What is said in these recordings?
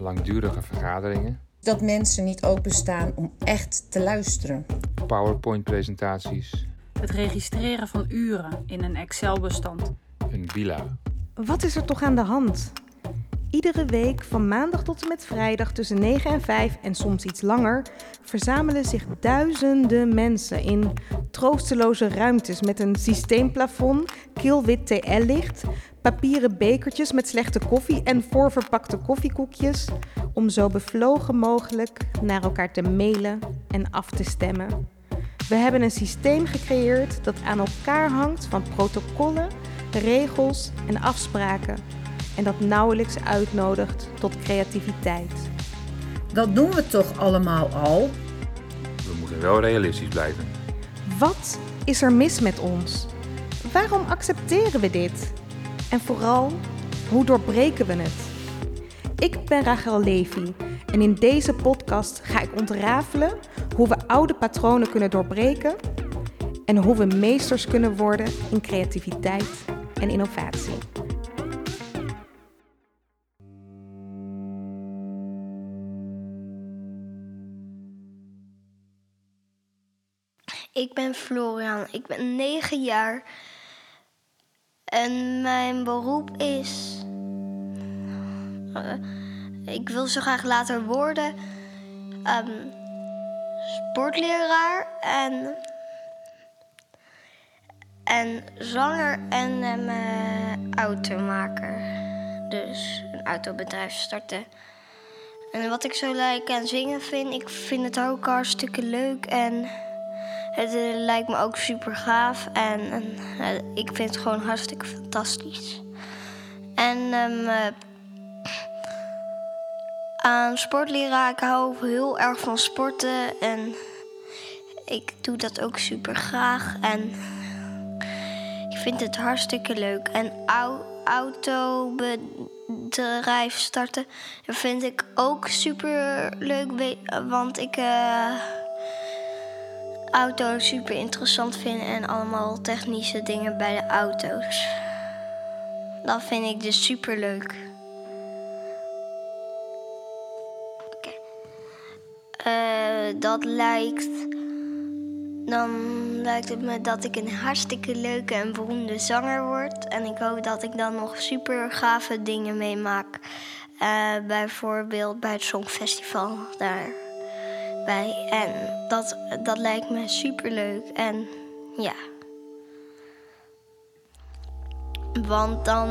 langdurige vergaderingen, Dat mensen niet openstaan om echt te luisteren. PowerPoint-presentaties, Het registreren van uren in een Excel-bestand. een villa. Wat is er toch aan de hand? Iedere week van maandag tot en met vrijdag tussen 9 en 5 en soms iets langer verzamelen zich duizenden mensen in troosteloze ruimtes met een systeemplafond, kilwit TL-licht, papieren bekertjes met slechte koffie en voorverpakte koffiekoekjes om zo bevlogen mogelijk naar elkaar te mailen en af te stemmen. We hebben een systeem gecreëerd dat aan elkaar hangt van protocollen, regels en afspraken en dat nauwelijks uitnodigt tot creativiteit. Dat doen we toch allemaal al? We moeten wel realistisch blijven. Wat is er mis met ons? Waarom accepteren we dit? En vooral, hoe doorbreken we het? Ik ben Rachel Levy en in deze podcast ga ik ontrafelen hoe we oude patronen kunnen doorbreken en hoe we meesters kunnen worden in creativiteit en innovatie. Ik ben Florian, ik ben 9 jaar. En mijn beroep is. eh, ik wil zo graag later worden. ehm, sportleraar en. En zanger en um, automaker. Dus een autobedrijf starten. En wat ik zo leuk aan zingen vind, ik vind het ook hartstikke leuk. En het eh, lijkt me ook super gaaf en, eh, ik vind het gewoon hartstikke fantastisch. En eh, aan sportleraar, ik hou heel erg van sporten en ik doe dat ook super graag. En ik vind het hartstikke leuk. En au autobedrijf starten vind ik ook super leuk, want ik. Auto's super interessant vinden en allemaal technische dingen bij de auto's. Dat vind ik dus super leuk. Oké. Eh, dat lijkt. Dan lijkt het me dat ik een hartstikke leuke en beroemde zanger word. En ik hoop dat ik dan nog super gave dingen meemaak. Eh, bijvoorbeeld bij het Songfestival daar bij. En dat, dat lijkt me super leuk. En ja. Want dan,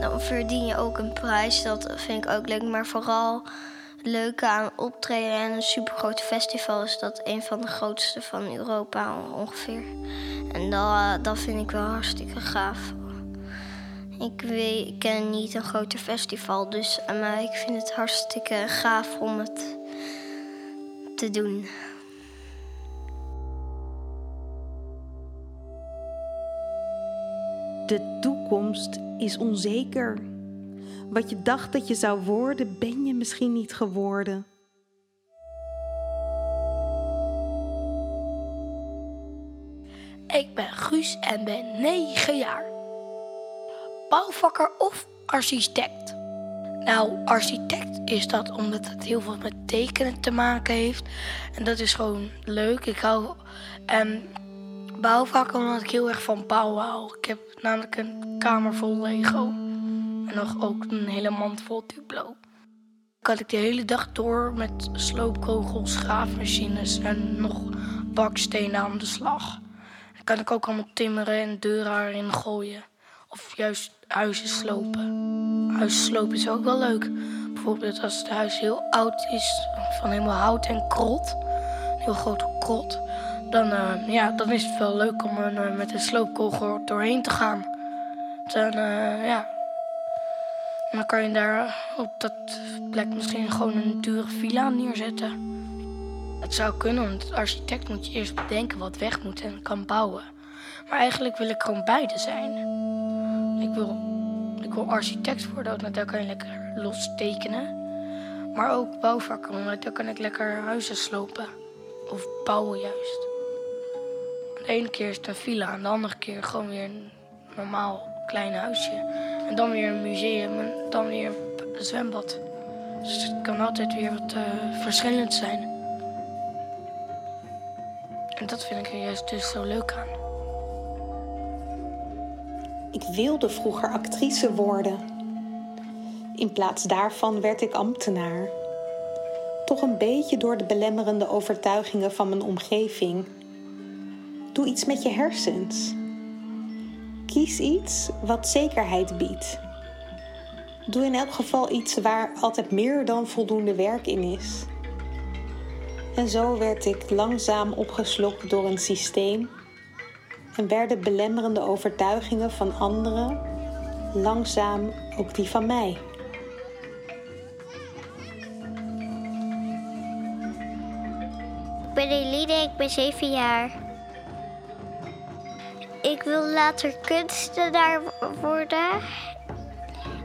dan verdien je ook een prijs. Dat vind ik ook leuk. Maar vooral het leuke aan optreden en een super groot festival is dat een van de grootste van Europa ongeveer. En dat, dat vind ik wel hartstikke gaaf. Ik, weet, ik ken niet een groter festival, dus eh, maar ik vind het hartstikke gaaf om het te doen. De toekomst is onzeker. Wat je dacht dat je zou worden, ben je misschien niet geworden. Ik ben Guus en ben 9 jaar. Bouwvakker of architect? Nou, architect is dat omdat het heel veel met tekenen te maken heeft. En dat is gewoon leuk. Ik hou. En bouwvakker omdat ik heel erg van bouwen hou. Ik heb namelijk een kamer vol Lego. En nog ook een hele mand vol Duplo. Kan ik de hele dag door met sloopkogels, graafmachines en nog bakstenen aan de slag. Dan kan ik ook allemaal timmeren en deuren erin gooien. Of juist huizen slopen. Huizen slopen is ook wel leuk. Bijvoorbeeld als het huis heel oud is, van helemaal hout en krot. Een heel grote krot. Dan, eh, ja, dan is het wel leuk om eh, met een sloopkogel doorheen te gaan. Dan, eh, ja. Dan kan je daar op dat plek misschien gewoon een dure villa neerzetten. Het zou kunnen, want als architect moet je eerst bedenken wat weg moet en kan bouwen. Maar eigenlijk wil ik gewoon beide zijn. Ik wil, ik wil architect worden, want daar kan je lekker los tekenen. Maar ook bouwvakker, want daar kan ik lekker huizen slopen. Of bouwen juist. De ene keer is het een villa en de andere keer gewoon weer een normaal klein huisje. En dan weer een museum en dan weer een zwembad. Dus het kan altijd weer wat uh, verschillend zijn. En dat vind ik er juist dus zo leuk aan. Ik wilde vroeger actrice worden. In plaats daarvan werd ik ambtenaar. Toch een beetje door de belemmerende overtuigingen van mijn omgeving. Doe iets met je hersens. Kies iets wat zekerheid biedt. Doe in elk geval iets waar altijd meer dan voldoende werk in is. En zo werd ik langzaam opgeslokt door een systeem en werden belemmerende overtuigingen van anderen langzaam ook die van mij. Ik ben Eline, ik ben zeven jaar. Ik wil later kunstenaar worden.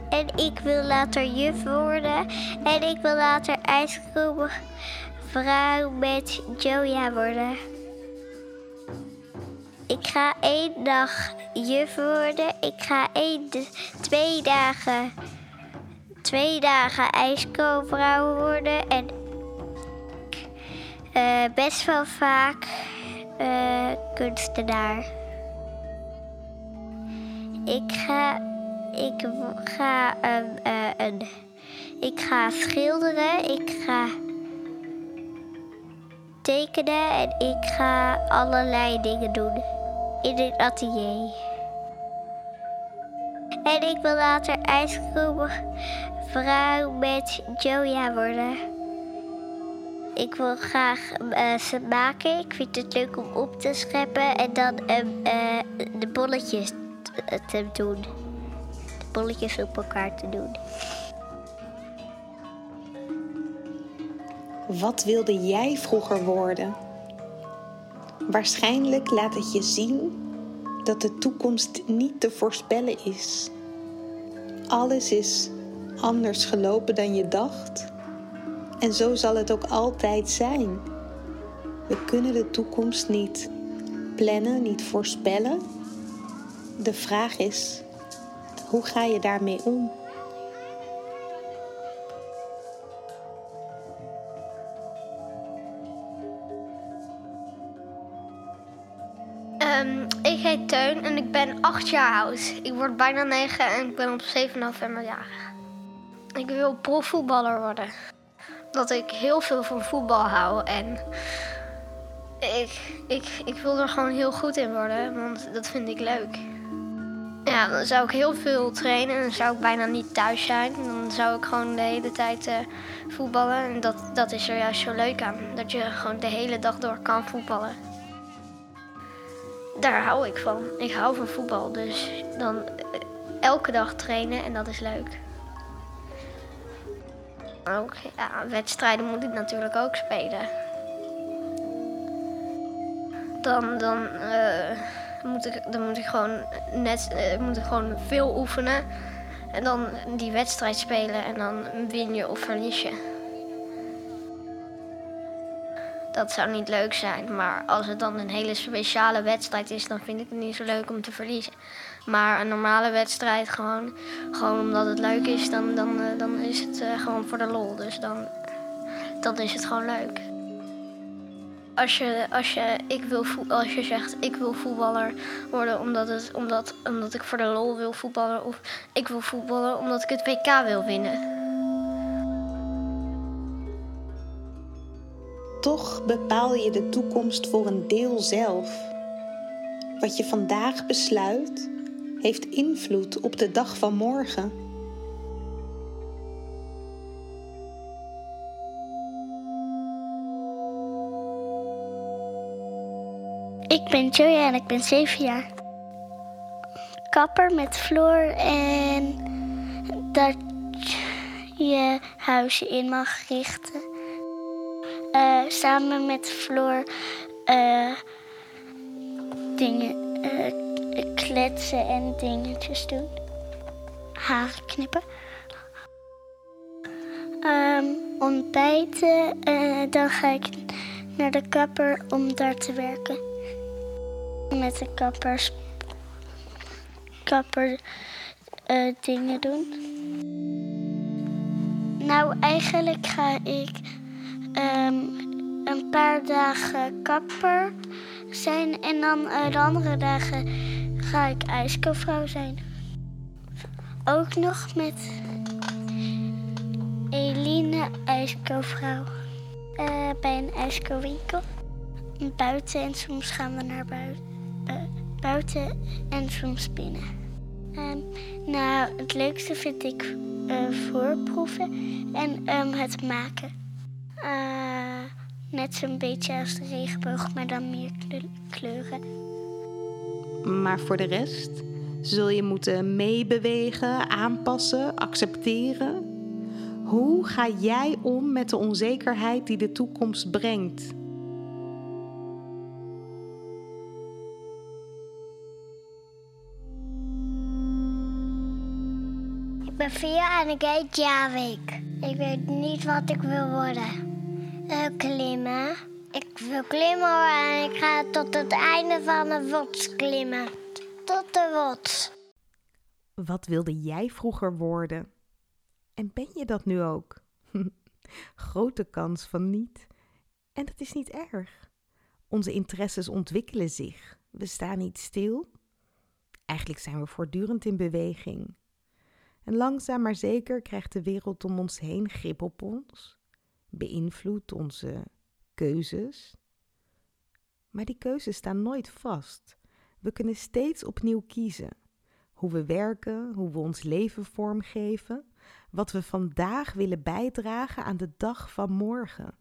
En ik wil later juf worden. En ik wil later ijskroepvrouw met Joja worden. Ik ga één dag juf worden. Ik ga één, twee dagen, twee dagen ijskoopvrouw worden. En uh, best wel vaak uh, kunstenaar. Ik ga, ik ga, um, uh, een, ik ga schilderen. Ik ga tekenen en ik ga allerlei dingen doen in het atelier. En ik wil later vrouw met Joja worden. Ik wil graag uh, ze maken. Ik vind het leuk om op te scheppen en dan uh, de bolletjes te doen. De bolletjes op elkaar te doen. Wat wilde jij vroeger worden? Waarschijnlijk laat het je zien dat de toekomst niet te voorspellen is. Alles is anders gelopen dan je dacht. En zo zal het ook altijd zijn. We kunnen de toekomst niet plannen, niet voorspellen. De vraag is: hoe ga je daarmee om? Heet Teun en ik ben 8 jaar oud. Ik word bijna 9 en ik ben op 7 november jarig. Ik wil profvoetballer worden. Dat ik heel veel van voetbal hou en ik, ik, ik wil er gewoon heel goed in worden, want dat vind ik leuk. Ja, dan zou ik heel veel trainen en dan zou ik bijna niet thuis zijn. Dan zou ik gewoon de hele tijd uh, voetballen. En dat, dat is er juist zo leuk aan. Dat je gewoon de hele dag door kan voetballen daar hou ik van. Ik hou van voetbal, dus dan eh, elke dag trainen en dat is leuk. Ook ja, wedstrijden moet ik natuurlijk ook spelen. Dan, dan, uh, moet, ik, dan moet ik gewoon net uh, moet ik gewoon veel oefenen. En dan die wedstrijd spelen en dan win je of verlies je dat zou niet leuk zijn. Maar als het dan een hele speciale wedstrijd is, dan vind ik het niet zo leuk om te verliezen. Maar een normale wedstrijd, gewoon, gewoon omdat het leuk is, dan, dan, uh, dan is het uh, gewoon voor de lol. Dus dan, dan is het gewoon leuk. Als je, als, je, ik wil als je zegt ik wil voetballer worden omdat, het, omdat, omdat ik voor de lol wil voetballen. Of ik wil voetballen omdat ik het WK wil winnen. Toch bepaal je de toekomst voor een deel zelf. Wat je vandaag besluit, heeft invloed op de dag van morgen. Ik ben Joya en ik ben 7 jaar. Kapper met Floor en dat je huisje in mag richten. Uh, samen met Floor uh, dingen uh, kletsen en dingetjes doen. Haren knippen. Um, ontbijten. dan ga ik naar de kapper om daar te werken. Met de kappers kapper dingen doen. Nou, eigenlijk ga ik ehm, een paar dagen kapper zijn en dan eh, de andere dagen ga ik ijskouwvrouw zijn. Ook nog met Eline, ijskouwvrouw, eh, bij een ijskouwwinkel. Buiten en soms gaan we naar buiten, buiten en soms binnen. Ehm, nou, het leukste vind ik eh, voorproeven en ehm, het maken. Eh, net zo'n beetje als de regenboog, maar dan meer kle- kleuren. Maar voor de rest zul je moeten meebewegen, aanpassen, accepteren. Hoe ga jij om met de onzekerheid die de toekomst brengt? Ik ben vier en ik heet Javik. Ik weet niet wat ik wil worden. Eh, klimmen. Ik wil klimmen en ik ga tot het einde van de rots klimmen. Tot de rots. Wat wilde jij vroeger worden? En ben je dat nu ook? Grote kans van niet. En dat is niet erg. Onze interesses ontwikkelen zich. We staan niet stil. Eigenlijk zijn we voortdurend in beweging. En langzaam maar zeker krijgt de wereld om ons heen grip op ons, beïnvloedt onze keuzes. Maar die keuzes staan nooit vast. We kunnen steeds opnieuw kiezen. Hoe we werken, hoe we ons leven vormgeven, wat we vandaag willen bijdragen aan de dag van morgen.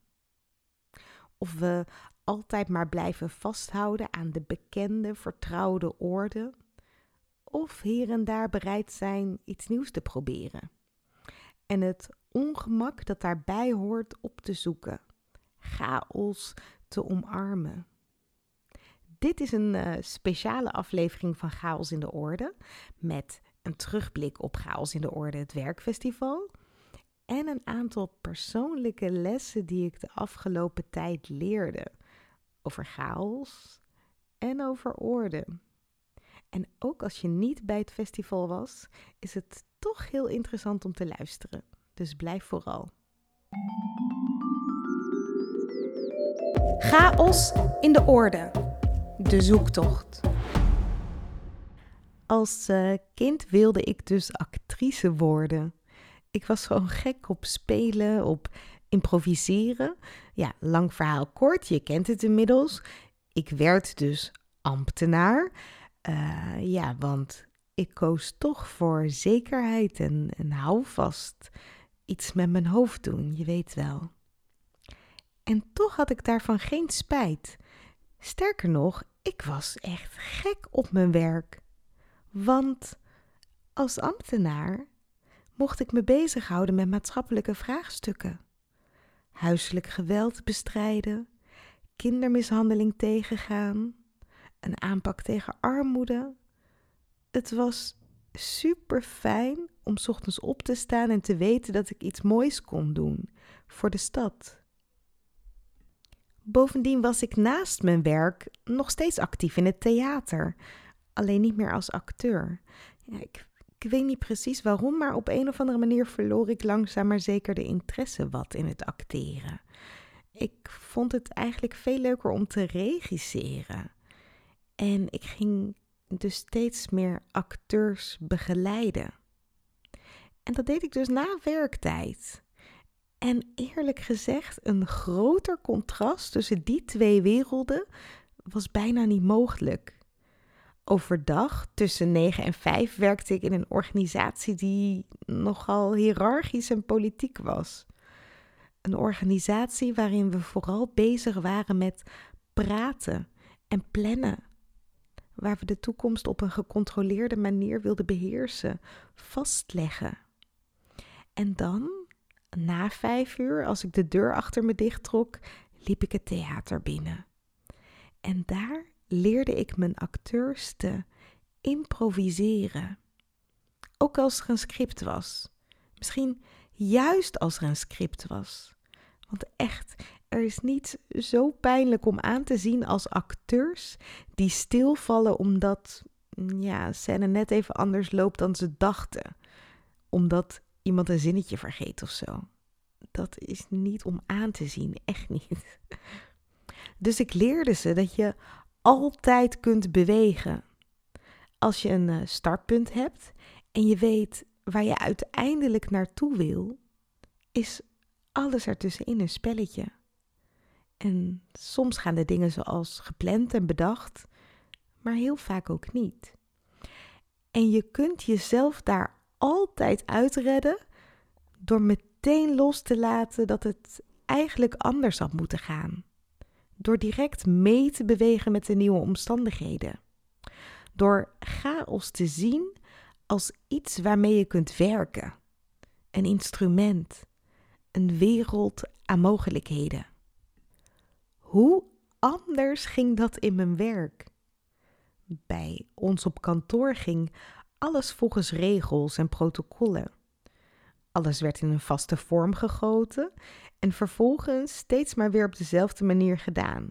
Of we altijd maar blijven vasthouden aan de bekende, vertrouwde orde, of hier en daar bereid zijn iets nieuws te proberen. En het ongemak dat daarbij hoort op te zoeken, chaos te omarmen. Dit is een uh, speciale aflevering van Chaos in de Orde, met een terugblik op Chaos in de Orde, het werkfestival, en een aantal persoonlijke lessen die ik de afgelopen tijd leerde over chaos en over orde. En ook als je niet bij het festival was, is het toch heel interessant om te luisteren. Dus blijf vooral. Chaos in de orde. De zoektocht. Als uh, kind wilde ik dus actrice worden. Ik was gewoon gek op spelen, op improviseren. Ja, lang verhaal kort, je kent het inmiddels. Ik werd dus ambtenaar. Uh, ja, want ik koos toch voor zekerheid en, en houvast. Iets met mijn hoofd doen, je weet wel. En toch had ik daarvan geen spijt. Sterker nog, ik was echt gek op mijn werk. Want als ambtenaar mocht ik me bezighouden met maatschappelijke vraagstukken. Huiselijk geweld bestrijden, kindermishandeling tegengaan, een aanpak tegen armoede. Het was super fijn om ochtends op te staan en te weten dat ik iets moois kon doen voor de stad. Bovendien was ik naast mijn werk nog steeds actief in het theater, alleen niet meer als acteur. Ja, ik, ik weet niet precies waarom, maar op een of andere manier verloor ik langzaam maar zeker de interesse wat in het acteren. Ik vond het eigenlijk veel leuker om te regisseren. En ik ging dus steeds meer acteurs begeleiden. En dat deed ik dus na werktijd. En eerlijk gezegd, een groter contrast tussen die twee werelden was bijna niet mogelijk. Overdag, tussen 9 en 5, werkte ik in een organisatie die nogal hiërarchisch en politiek was. Een organisatie waarin we vooral bezig waren met praten en plannen. Waar we de toekomst op een gecontroleerde manier wilden beheersen, vastleggen. En dan, na vijf uur, als ik de deur achter me dichttrok, liep ik het theater binnen. En daar leerde ik mijn acteurs te improviseren. Ook als er een script was. Misschien juist als er een script was. Want echt, er is niets zo pijnlijk om aan te zien als acteurs die stilvallen omdat ja, scène net even anders loopt dan ze dachten. Omdat iemand een zinnetje vergeet of zo. Dat is niet om aan te zien, echt niet. Dus ik leerde ze dat je altijd kunt bewegen. Als je een eh, startpunt hebt en je weet waar je uiteindelijk naartoe wil, is alles ertussenin een spelletje. En soms gaan de dingen zoals gepland en bedacht, maar heel vaak ook niet. En je kunt jezelf daar altijd uitredden door meteen los te laten dat het eigenlijk anders had moeten gaan. Door direct mee te bewegen met de nieuwe omstandigheden. Door chaos te zien als iets waarmee je kunt werken. Een instrument. Een wereld aan mogelijkheden. Hoe anders ging dat in mijn werk? Bij ons op kantoor ging alles volgens regels en protocollen. Alles werd in een vaste vorm gegoten en vervolgens steeds maar weer op dezelfde manier gedaan.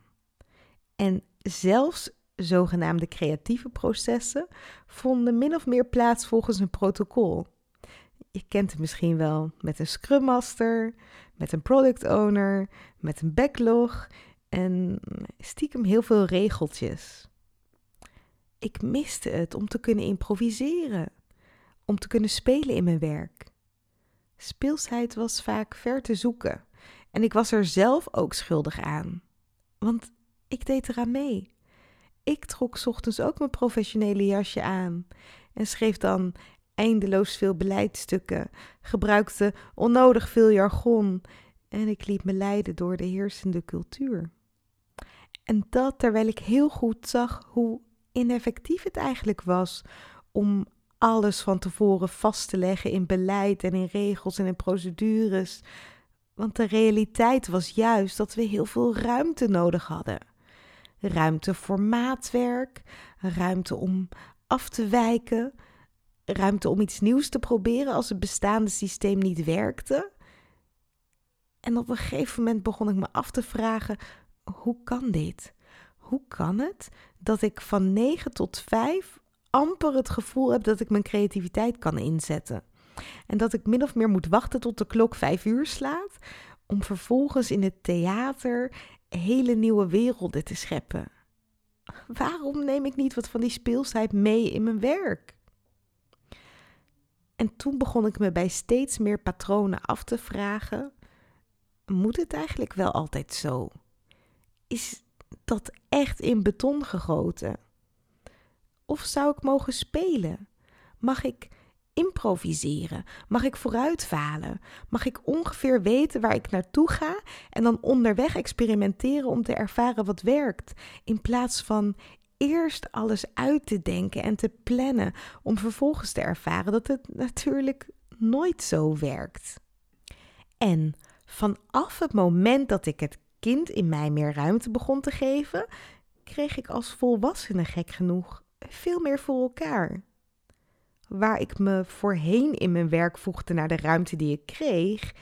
En zelfs zogenaamde creatieve processen vonden min of meer plaats volgens een protocol. Je kent het misschien wel met een Scrum Master, met een Product Owner, met een backlog en stiekem heel veel regeltjes. Ik miste het om te kunnen improviseren, om te kunnen spelen in mijn werk. Speelsheid was vaak ver te zoeken en ik was er zelf ook schuldig aan, want ik deed eraan mee. Ik trok ochtends ook mijn professionele jasje aan en schreef dan eindeloos veel beleidstukken, gebruikte onnodig veel jargon en ik liet me leiden door de heersende cultuur. En dat terwijl ik heel goed zag hoe ineffectief het eigenlijk was om alles van tevoren vast te leggen in beleid en in regels en in procedures. Want de realiteit was juist dat we heel veel ruimte nodig hadden. Ruimte voor maatwerk, ruimte om af te wijken, ruimte om iets nieuws te proberen als het bestaande systeem niet werkte. En op een gegeven moment begon ik me af te vragen: hoe kan dit? Hoe kan het dat ik van 9 tot 5 amper het gevoel heb dat ik mijn creativiteit kan inzetten? En dat ik min of meer moet wachten tot de klok 5 uur slaat om vervolgens in het theater hele nieuwe werelden te scheppen. Waarom neem ik niet wat van die speelsheid mee in mijn werk? En toen begon ik me bij steeds meer patronen af te vragen: moet het eigenlijk wel altijd zo? Is dat echt in beton gegoten? Of zou ik mogen spelen? Mag ik improviseren? Mag ik vooruitvalen? Mag ik ongeveer weten waar ik naartoe ga en dan onderweg experimenteren om te ervaren wat werkt, in plaats van eerst alles uit te denken en te plannen om vervolgens te ervaren dat het natuurlijk nooit zo werkt. En vanaf het moment dat ik het kind in mij meer ruimte begon te geven, kreeg ik als volwassene gek genoeg veel meer voor elkaar. Waar ik me voorheen in mijn werk voegde naar de ruimte die ik kreeg,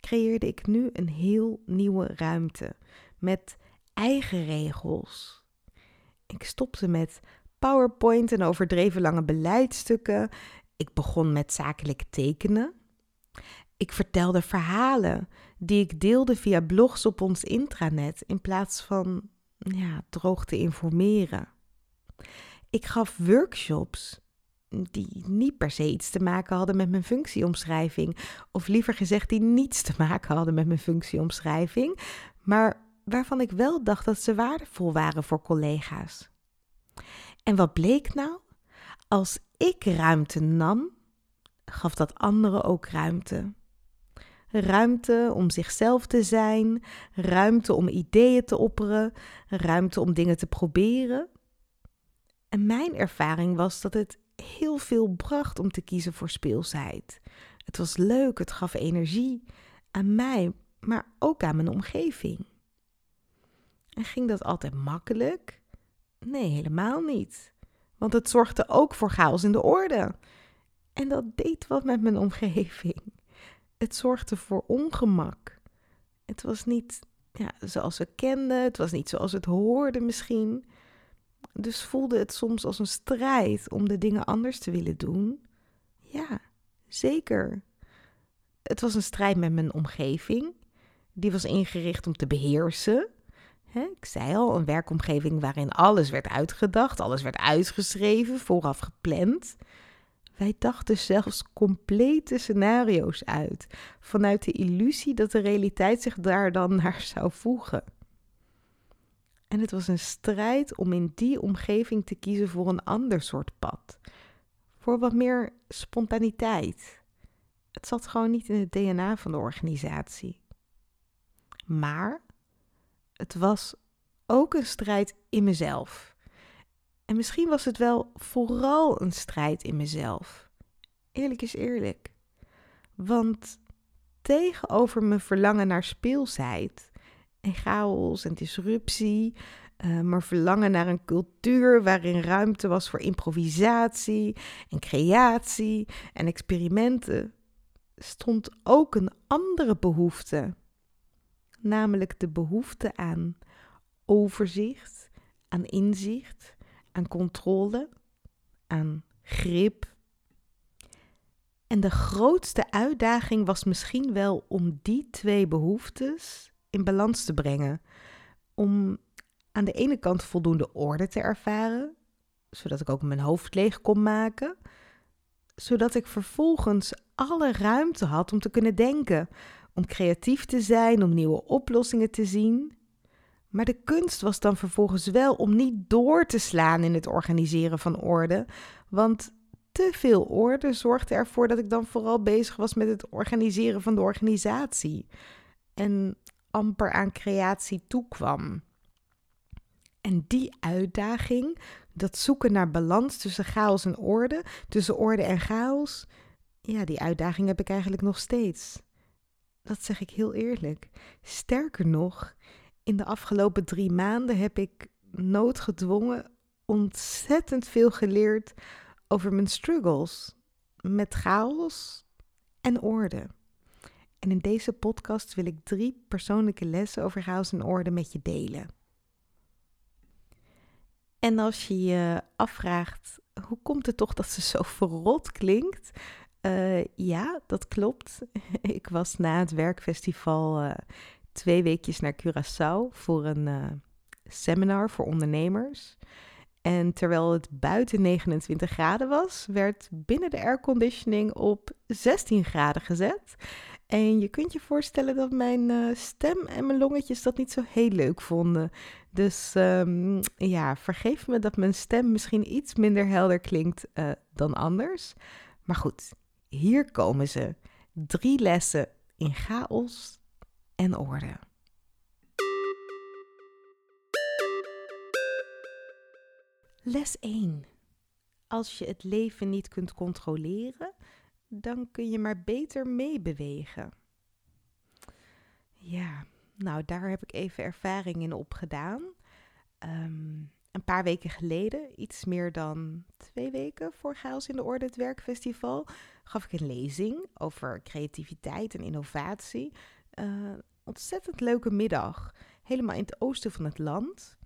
creëerde ik nu een heel nieuwe ruimte met eigen regels. Ik stopte met PowerPoint en overdreven lange beleidsstukken. Ik begon met zakelijk tekenen. Ik vertelde verhalen die ik deelde via blogs op ons intranet in plaats van ja, droog te informeren. Ik gaf workshops die niet per se iets te maken hadden met mijn functieomschrijving, of liever gezegd, die niets te maken hadden met mijn functieomschrijving, maar waarvan ik wel dacht dat ze waardevol waren voor collega's. En wat bleek nou? Als ik ruimte nam, gaf dat anderen ook ruimte. Ruimte om zichzelf te zijn, ruimte om ideeën te opperen, ruimte om dingen te proberen. En mijn ervaring was dat het heel veel bracht om te kiezen voor speelsheid. Het was leuk, het gaf energie aan mij, maar ook aan mijn omgeving. En ging dat altijd makkelijk? Nee, helemaal niet. Want het zorgde ook voor chaos in de orde. En dat deed wat met mijn omgeving. Het zorgde voor ongemak. Het was niet ja, zoals we kenden, het was niet zoals het hoorde misschien. Dus voelde het soms als een strijd om de dingen anders te willen doen. Ja, zeker. Het was een strijd met mijn omgeving. Die was ingericht om te beheersen. Ik zei al, een werkomgeving waarin alles werd uitgedacht, alles werd uitgeschreven, vooraf gepland. Wij dachten zelfs complete scenario's uit, vanuit de illusie dat de realiteit zich daar dan naar zou voegen. En het was een strijd om in die omgeving te kiezen voor een ander soort pad. Voor wat meer spontaniteit. Het zat gewoon niet in het DNA van de organisatie. Maar het was ook een strijd in mezelf. En misschien was het wel vooral een strijd in mezelf. Eerlijk is eerlijk. Want tegenover mijn verlangen naar speelsheid en chaos en disruptie, uh, maar verlangen naar een cultuur waarin ruimte was voor improvisatie en creatie en experimenten, stond ook een andere behoefte. Namelijk de behoefte aan overzicht, aan inzicht, aan controle, aan grip. En de grootste uitdaging was misschien wel om die twee behoeftes in balans te brengen. Om aan de ene kant voldoende orde te ervaren, zodat ik ook mijn hoofd leeg kon maken, zodat ik vervolgens alle ruimte had om te kunnen denken, om creatief te zijn, om nieuwe oplossingen te zien. Maar de kunst was dan vervolgens wel om niet door te slaan in het organiseren van orde, want te veel orde zorgde ervoor dat ik dan vooral bezig was met het organiseren van de organisatie en amper aan creatie toekwam. En die uitdaging, dat zoeken naar balans tussen chaos en orde, tussen orde en chaos, ja, die uitdaging heb ik eigenlijk nog steeds. Dat zeg ik heel eerlijk. Sterker nog, in de afgelopen drie maanden heb ik noodgedwongen ontzettend veel geleerd over mijn struggles met chaos en orde. En in deze podcast wil ik drie persoonlijke lessen over chaos en orde met je delen. En als je je afvraagt, hoe komt het toch dat ze zo verrot klinkt? Uh, ja, dat klopt. ik was na het werkfestival uh, twee weekjes naar Curaçao voor een uh, seminar voor ondernemers. En terwijl het buiten 29 graden was, werd binnen de airconditioning op 16 graden gezet. En je kunt je voorstellen dat mijn uh, stem en mijn longetjes dat niet zo heel leuk vonden. Dus um, ja, vergeef me dat mijn stem misschien iets minder helder klinkt uh, dan anders. Maar goed, hier komen ze. Drie lessen in chaos en orde. Les 1. Als je het leven niet kunt controleren, dan kun je maar beter meebewegen. Ja, nou daar heb ik even ervaring in opgedaan. Um, een paar weken geleden, iets meer dan twee weken voor Chaos in de Orde, het werkfestival, gaf ik een lezing over creativiteit en innovatie. Uh, ontzettend leuke middag, helemaal in het oosten van het land.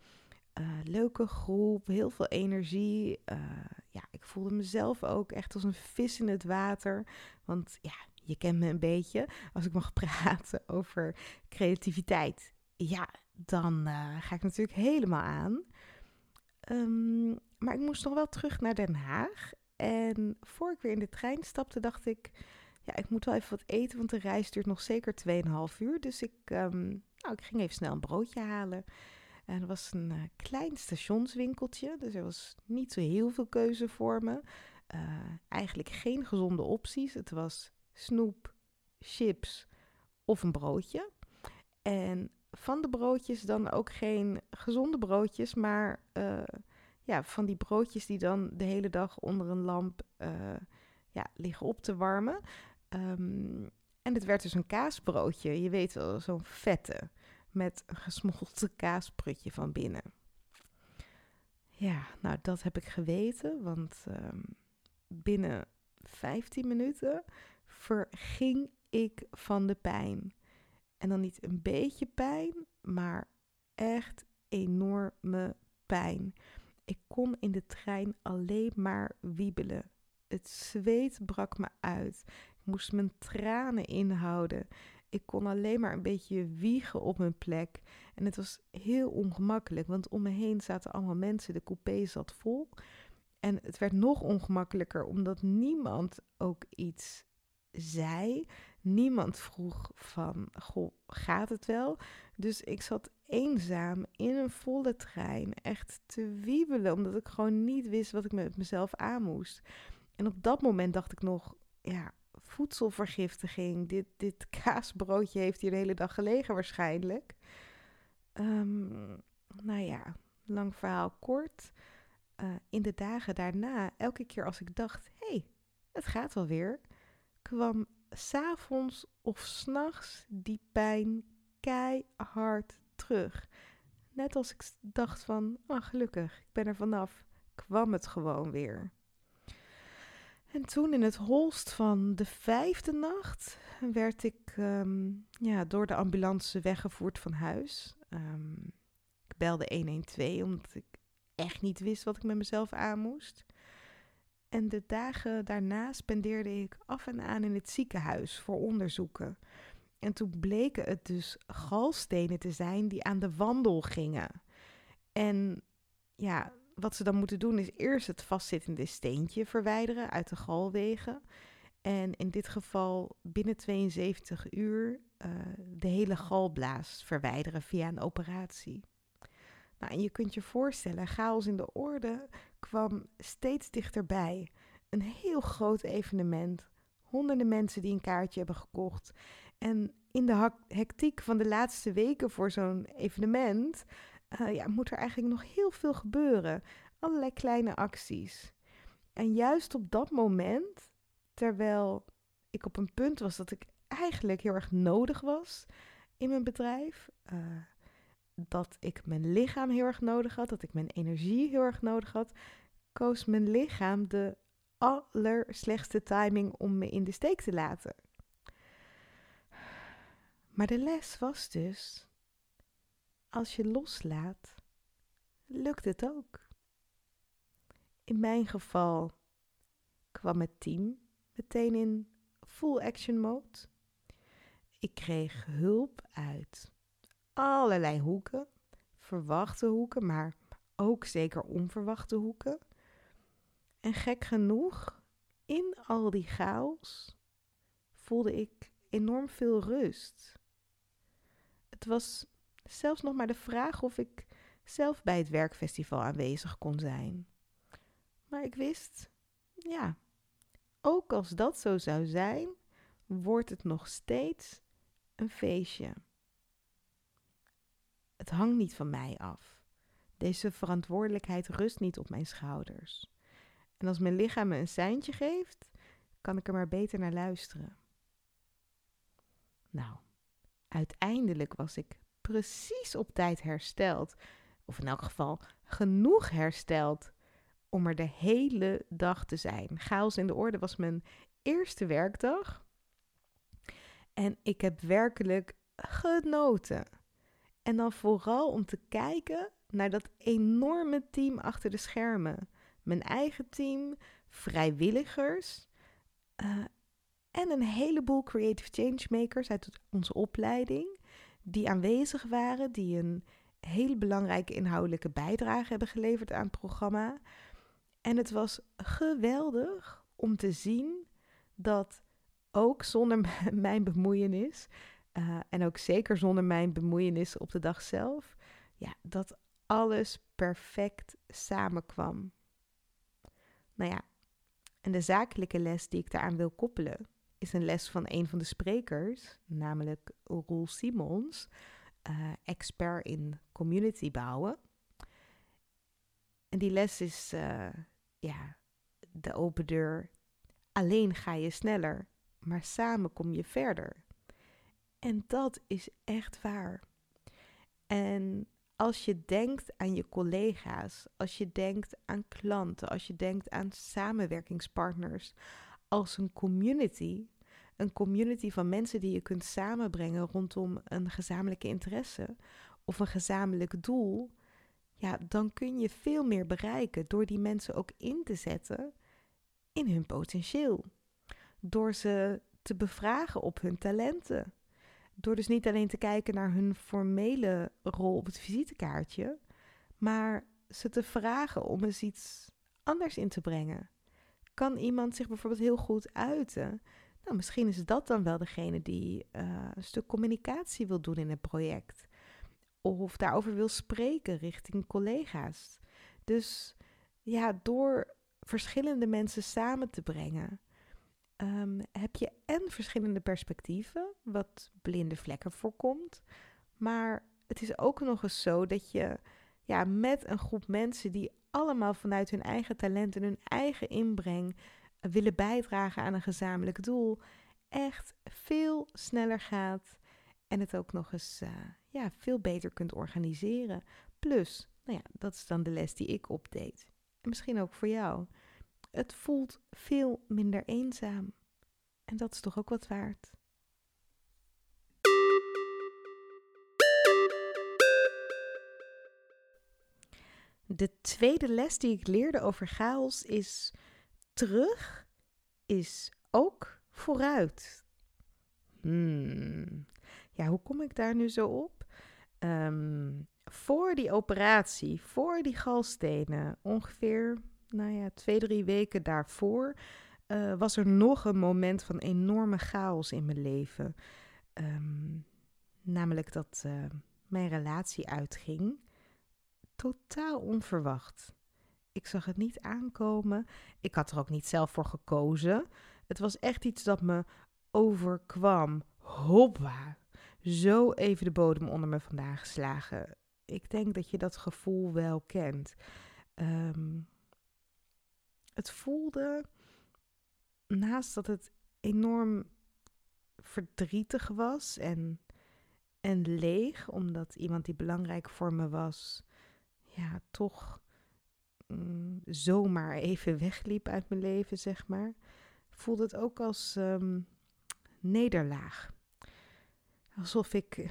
Uh, leuke groep, heel veel energie. Uh, ja, ik voelde mezelf ook echt als een vis in het water. Want ja, je kent me een beetje. Als ik mag praten over creativiteit, ja, dan ga ik natuurlijk helemaal aan. Um, maar ik moest nog wel terug naar Den Haag. En voor ik weer in de trein stapte, dacht ik... Ik moet wel even wat eten, want de reis duurt nog zeker 2,5 uur. Dus ik, um, nou, ik ging even snel een broodje halen. En er was een uh, klein stationswinkeltje, dus er was niet zo heel veel keuze voor me. Uh, eigenlijk geen gezonde opties. Het was snoep, chips of een broodje. En van de broodjes dan ook geen gezonde broodjes, maar uh, ja, van die broodjes die dan de hele dag onder een lamp ja, liggen op te warmen. Um, en het werd dus een kaasbroodje, je weet wel, zo'n vette met een gesmolten kaasprutje van binnen. Ja, nou dat heb ik geweten, want um, binnen 15 minuten verging ik van de pijn. En dan niet een beetje pijn, maar echt enorme pijn. Ik kon in de trein alleen maar wiebelen. Het zweet brak me uit. Moest mijn tranen inhouden. Ik kon alleen maar een beetje wiegen op mijn plek. En het was heel ongemakkelijk, want om me heen zaten allemaal mensen. De coupé zat vol. En het werd nog ongemakkelijker omdat niemand ook iets zei. Niemand vroeg van, goh, gaat het wel? Dus ik zat eenzaam in een volle trein, echt te wiebelen, omdat ik gewoon niet wist wat ik met mezelf aan moest. En op dat moment dacht ik nog, ja, voedselvergiftiging. Dit, dit kaasbroodje heeft hier de hele dag gelegen waarschijnlijk. Um, nou ja, lang verhaal kort. Uh, in de dagen daarna, elke keer als ik dacht, hé, hey, het gaat wel weer, kwam s'avonds of s'nachts die pijn keihard terug. Net als ik dacht van, oh gelukkig, ik ben er vanaf, kwam het gewoon weer. En toen in het holst van de vijfde nacht werd ik um, ja, door de ambulance weggevoerd van huis. Um, ik belde 112 omdat ik echt niet wist wat ik met mezelf aan moest. En de dagen daarna spendeerde ik af en aan in het ziekenhuis voor onderzoeken. En toen bleken het dus galstenen te zijn die aan de wandel gingen. En ja, wat ze dan moeten doen is eerst het vastzittende steentje verwijderen uit de galwegen. En in dit geval binnen 72 uur uh, de hele galblaas verwijderen via een operatie. Nou, en je kunt je voorstellen, chaos in de orde kwam steeds dichterbij. Een heel groot evenement. Honderden mensen die een kaartje hebben gekocht. En in de hectiek van de laatste weken voor zo'n evenement uh, ja, moet er eigenlijk nog heel veel gebeuren. Allerlei kleine acties. En juist op dat moment, terwijl ik op een punt was dat ik eigenlijk heel erg nodig was in mijn bedrijf, uh, dat ik mijn lichaam heel erg nodig had, dat ik mijn energie heel erg nodig had, koos mijn lichaam de allerslechtste timing om me in de steek te laten. Maar de les was dus als je loslaat, lukt het ook. In mijn geval kwam het team meteen in full action mode. Ik kreeg hulp uit allerlei hoeken, verwachte hoeken, maar ook zeker onverwachte hoeken. En gek genoeg, in al die chaos voelde ik enorm veel rust. Het was zelfs nog maar de vraag of ik zelf bij het werkfestival aanwezig kon zijn. Maar ik wist, ja, ook als dat zo zou zijn, wordt het nog steeds een feestje. Het hangt niet van mij af. Deze verantwoordelijkheid rust niet op mijn schouders. En als mijn lichaam me een seintje geeft, kan ik er maar beter naar luisteren. Nou, uiteindelijk was ik precies op tijd hersteld. Of in elk geval genoeg hersteld om er de hele dag te zijn. Chaos in de orde was mijn eerste werkdag. En ik heb werkelijk genoten. En dan vooral om te kijken naar dat enorme team achter de schermen. Mijn eigen team, vrijwilligers uh, en een heleboel creative changemakers uit onze opleiding die aanwezig waren, die een hele belangrijke inhoudelijke bijdrage hebben geleverd aan het programma. En het was geweldig om te zien dat ook zonder mijn bemoeienis, uh, en ook zeker zonder mijn bemoeienis op de dag zelf, ja, dat alles perfect samenkwam. Nou ja, en de zakelijke les die ik daaraan wil koppelen, is een les van een van de sprekers, namelijk Roel Simons, uh, expert in community bouwen. En die les is, uh, ja, de open deur. Alleen ga je sneller, maar samen kom je verder. En dat is echt waar. En als je denkt aan je collega's, als je denkt aan klanten, als je denkt aan samenwerkingspartners, als een community, een community van mensen die je kunt samenbrengen rondom een gezamenlijke interesse of een gezamenlijk doel, ja, dan kun je veel meer bereiken door die mensen ook in te zetten in hun potentieel. Door ze te bevragen op hun talenten. Door dus niet alleen te kijken naar hun formele rol op het visitekaartje, maar ze te vragen om eens iets anders in te brengen. Kan iemand zich bijvoorbeeld heel goed uiten? Nou, misschien is dat dan wel degene die uh, een stuk communicatie wil doen in het project. Of daarover wil spreken richting collega's. Dus ja, door verschillende mensen samen te brengen, um, heb je en verschillende perspectieven, wat blinde vlekken voorkomt. Maar het is ook nog eens zo dat je ja, met een groep mensen die allemaal vanuit hun eigen talent en hun eigen inbreng eh, willen bijdragen aan een gezamenlijk doel, echt veel sneller gaat en het ook nog eens uh, ja, veel beter kunt organiseren. Plus, nou ja, dat is dan de les die ik opdeed. En misschien ook voor jou. Het voelt veel minder eenzaam. En dat is toch ook wat waard. De tweede les die ik leerde over chaos is: terug is ook vooruit. Hmm. Ja, hoe kom ik daar nu zo op? Um, voor die operatie, voor die galstenen, ongeveer nou ja, twee, drie weken daarvoor, uh, was er nog een moment van enorme chaos in mijn leven. Um, namelijk dat uh, mijn relatie uitging. Totaal onverwacht. Ik zag het niet aankomen. Ik had er ook niet zelf voor gekozen. Het was echt iets dat me overkwam. Hoppa. Zo even de bodem onder me vandaan geslagen. Ik denk dat je dat gevoel wel kent. Um, het voelde, naast dat het enorm verdrietig was en, en leeg, omdat iemand die belangrijk voor me was, ja, toch mm, zomaar even wegliep uit mijn leven, zeg maar, voelde het ook als um, nederlaag. Alsof ik,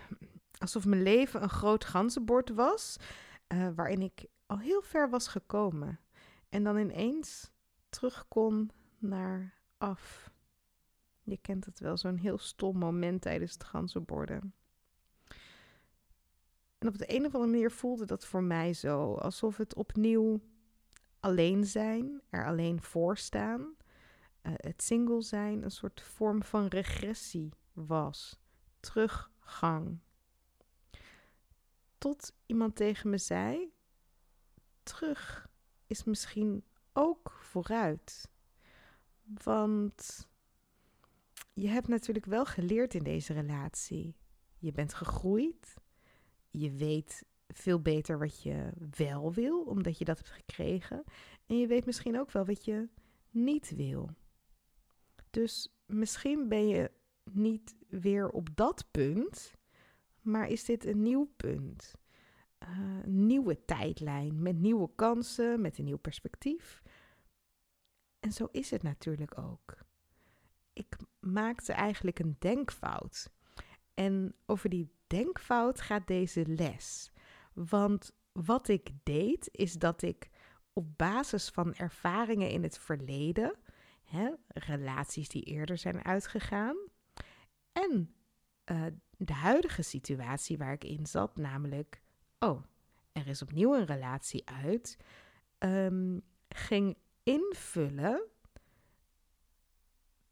alsof mijn leven een groot ganzenbord was, uh, waarin ik al heel ver was gekomen. En dan ineens terug kon naar af. Je kent het wel, zo'n heel stom moment tijdens het ganzenborden. En op de een of andere manier voelde dat voor mij zo, alsof het opnieuw alleen zijn, er alleen voor staan, uh, het single zijn, een soort vorm van regressie was, teruggang. Tot iemand tegen me zei: terug is misschien ook vooruit. Want je hebt natuurlijk wel geleerd in deze relatie. Je bent gegroeid. Je weet veel beter wat je wel wil, omdat je dat hebt gekregen. En je weet misschien ook wel wat je niet wil. Dus misschien ben je niet weer op dat punt, maar is dit een nieuw punt? Uh, nieuwe tijdlijn met nieuwe kansen, met een nieuw perspectief. En zo is het natuurlijk ook. Ik maakte eigenlijk een denkfout. En over die denkfout gaat deze les. Want wat ik deed, is dat ik op basis van ervaringen in het verleden, hè, relaties die eerder zijn uitgegaan, en uh, de huidige situatie waar ik in zat, namelijk, oh, er is opnieuw een relatie uit, um, ging invullen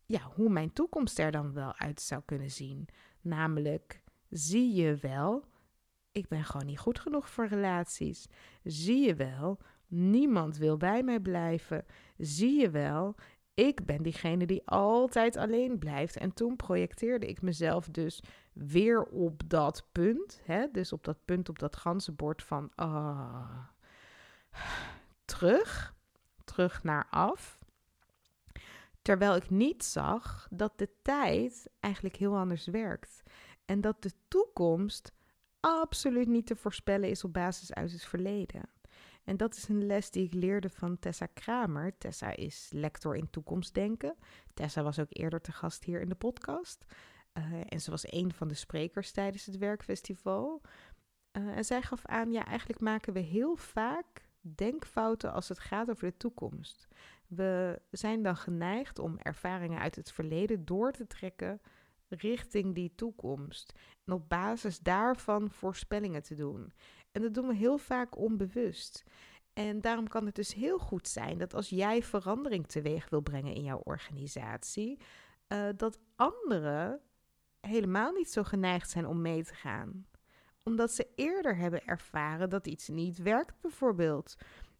ja, hoe mijn toekomst er dan wel uit zou kunnen zien. Namelijk, zie je wel, ik ben gewoon niet goed genoeg voor relaties. Zie je wel, niemand wil bij mij blijven. Zie je wel, ik ben diegene die altijd alleen blijft. En toen projecteerde ik mezelf dus weer op dat punt. Hè? Dus op dat punt op dat ganzenbord van ah, terug terug naar af. Terwijl ik niet zag dat de tijd eigenlijk heel anders werkt. En dat de toekomst absoluut niet te voorspellen is op basis uit het verleden. En dat is een les die ik leerde van Tessa Kramer. Tessa is lector in toekomstdenken. Tessa was ook eerder te gast hier in de podcast. Uh, en ze was een van de sprekers tijdens het werkfestival. Uh, en zij gaf aan, ja, eigenlijk maken we heel vaak denkfouten als het gaat over de toekomst. We zijn dan geneigd om ervaringen uit het verleden door te trekken richting die toekomst. En op basis daarvan voorspellingen te doen. En dat doen we heel vaak onbewust. En daarom kan het dus heel goed zijn dat als jij verandering teweeg wil brengen in jouw organisatie, uh, dat anderen helemaal niet zo geneigd zijn om mee te gaan. Omdat ze eerder hebben ervaren dat iets niet werkt, bijvoorbeeld.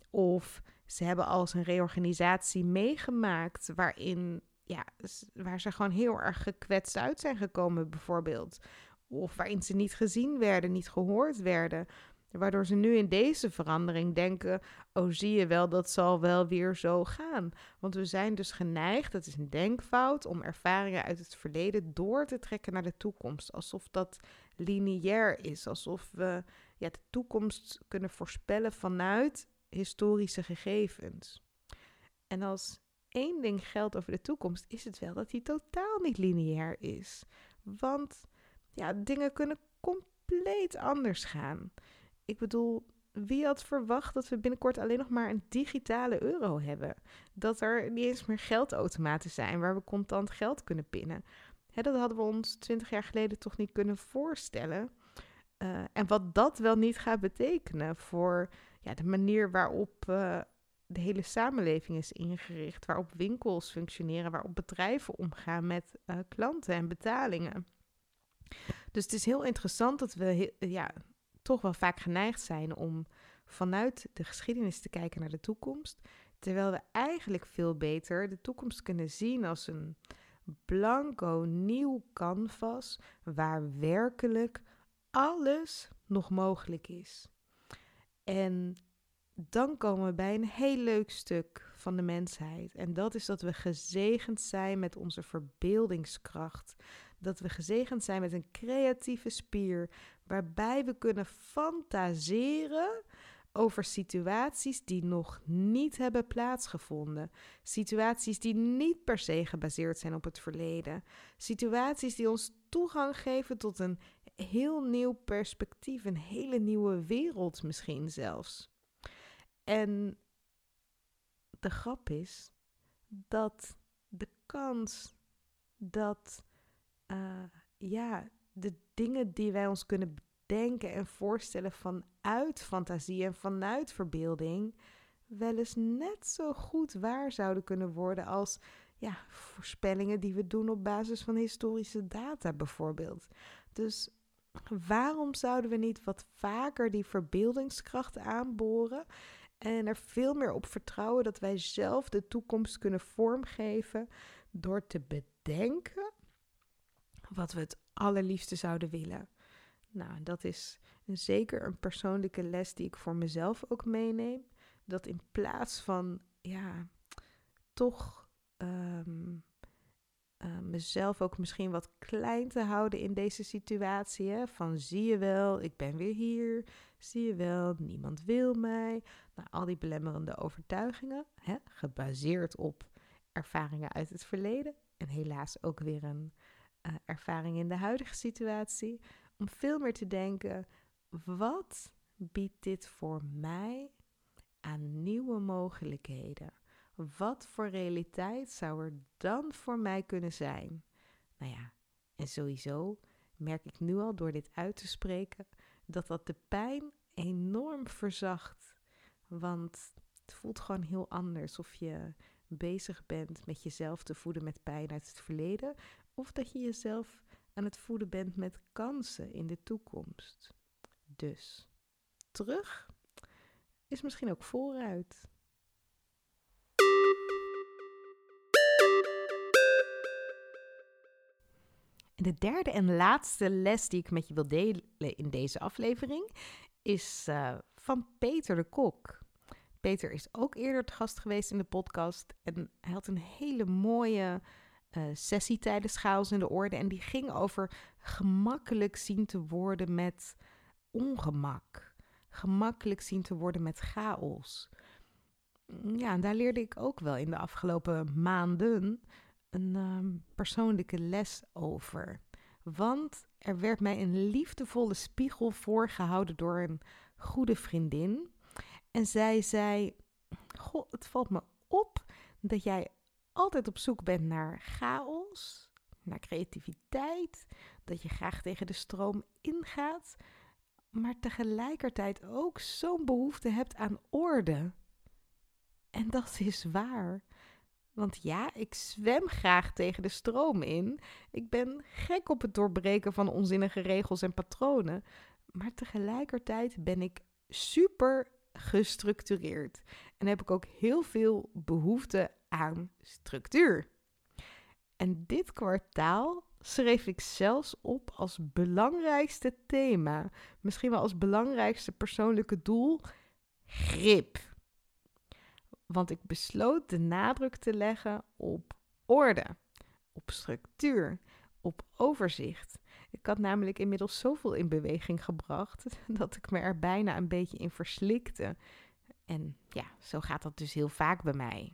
Of ze hebben als een reorganisatie meegemaakt waarin, ja, waar ze gewoon heel erg gekwetst uit zijn gekomen, bijvoorbeeld. Of waarin ze niet gezien werden, niet gehoord werden. Waardoor ze nu in deze verandering denken: oh, zie je wel, dat zal wel weer zo gaan. Want we zijn dus geneigd, dat is een denkfout, om ervaringen uit het verleden door te trekken naar de toekomst. Alsof dat lineair is. Alsof we ja, de toekomst kunnen voorspellen vanuit historische gegevens. En als één ding geldt over de toekomst, is het wel dat die totaal niet lineair is. Want ja, dingen kunnen compleet anders gaan. Ik bedoel, wie had verwacht dat we binnenkort alleen nog maar een digitale euro hebben? Dat er niet eens meer geldautomaten zijn waar we contant geld kunnen pinnen. dat hadden we ons twintig jaar geleden toch niet kunnen voorstellen. Uh, en wat dat wel niet gaat betekenen voor ja, de manier waarop uh, de hele samenleving is ingericht, waarop winkels functioneren, waarop bedrijven omgaan met uh, klanten en betalingen. Dus het is heel interessant dat we ja, toch wel vaak geneigd zijn om vanuit de geschiedenis te kijken naar de toekomst, terwijl we eigenlijk veel beter de toekomst kunnen zien als een blanco nieuw canvas waar werkelijk alles nog mogelijk is. En dan komen we bij een heel leuk stuk van de mensheid. En dat is dat we gezegend zijn met onze verbeeldingskracht. Dat we gezegend zijn met een creatieve spier, waarbij we kunnen fantaseren over situaties die nog niet hebben plaatsgevonden. Situaties die niet per se gebaseerd zijn op het verleden. Situaties die ons toegang geven tot een heel nieuw perspectief, een hele nieuwe wereld misschien zelfs. En de grap is dat de kans dat uh, ja, de dingen die wij ons kunnen bedenken en voorstellen vanuit fantasie en vanuit verbeelding wel eens net zo goed waar zouden kunnen worden als ja, voorspellingen die we doen op basis van historische data bijvoorbeeld. Dus waarom zouden we niet wat vaker die verbeeldingskracht aanboren en er veel meer op vertrouwen dat wij zelf de toekomst kunnen vormgeven door te bedenken wat we het allerliefste zouden willen. Nou, dat is zeker een persoonlijke les die ik voor mezelf ook meeneem. Dat in plaats van, ja, toch ehm, uh, mezelf ook misschien wat klein te houden in deze situatie. Hè? Van zie je wel, ik ben weer hier. Zie je wel, niemand wil mij. Nou, al die belemmerende overtuigingen, hè? gebaseerd op ervaringen uit het verleden. En helaas ook weer een uh, ervaring in de huidige situatie. Om veel meer te denken, wat biedt dit voor mij aan nieuwe mogelijkheden? Wat voor realiteit zou er dan voor mij kunnen zijn? Nou ja, en sowieso merk ik nu al door dit uit te spreken dat dat de pijn enorm verzacht. Want het voelt gewoon heel anders of je bezig bent met jezelf te voeden met pijn uit het verleden, of dat je jezelf aan het voeden bent met kansen in de toekomst. Dus terug is misschien ook vooruit. En de derde en laatste les die ik met je wil delen in deze aflevering is uh, van Peter de Kok. Peter is ook eerder te gast geweest in de podcast en hij had een hele mooie uh, sessie tijdens Chaos in de Orde. En die ging over gemakkelijk zien te worden met ongemak. Gemakkelijk zien te worden met chaos. Ja, en daar leerde ik ook wel in de afgelopen maanden een ehm, persoonlijke les over. Want er werd mij een liefdevolle spiegel voorgehouden door een goede vriendin. En zij zei: Goh, het valt me op dat jij altijd op zoek bent naar chaos, naar creativiteit, dat je graag tegen de stroom ingaat, maar tegelijkertijd ook zo'n behoefte hebt aan orde. En dat is waar. Want ja, ik zwem graag tegen de stroom in. Ik ben gek op het doorbreken van onzinnige regels en patronen. Maar tegelijkertijd ben ik super gestructureerd. En heb ik ook heel veel behoefte aan structuur. En dit kwartaal schreef ik zelfs op als belangrijkste thema, misschien wel als belangrijkste persoonlijke doel, grip. Want ik besloot de nadruk te leggen op orde, op structuur, op overzicht. Ik had namelijk inmiddels zoveel in beweging gebracht dat ik me er bijna een beetje in verslikte. En ja, zo gaat dat dus heel vaak bij mij.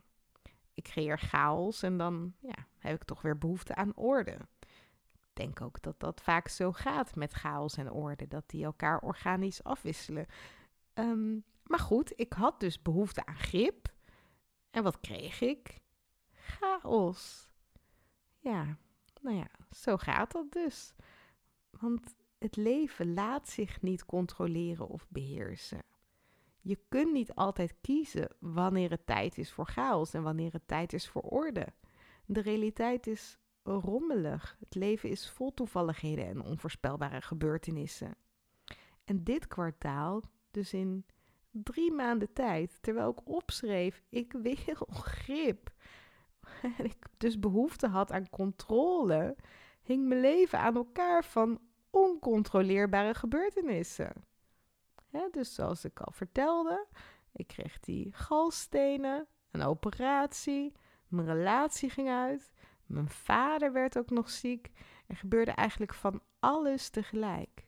Ik creëer chaos en dan ja, heb ik toch weer behoefte aan orde. Ik denk ook dat dat vaak zo gaat met chaos en orde, dat die elkaar organisch afwisselen. Um, maar goed, ik had dus behoefte aan grip. En wat kreeg ik? Chaos. Ja, nou ja, zo gaat dat dus. Want het leven laat zich niet controleren of beheersen. Je kunt niet altijd kiezen wanneer het tijd is voor chaos en wanneer het tijd is voor orde. De realiteit is rommelig. Het leven is vol toevalligheden en onvoorspelbare gebeurtenissen. En dit kwartaal, dus in drie maanden tijd, terwijl ik opschreef, ik wil grip. En ik dus behoefte had aan controle, hing mijn leven aan elkaar van oncontroleerbare gebeurtenissen. dus zoals ik al vertelde, ik kreeg die galstenen, een operatie, mijn relatie ging uit, mijn vader werd ook nog ziek. Er gebeurde eigenlijk van alles tegelijk.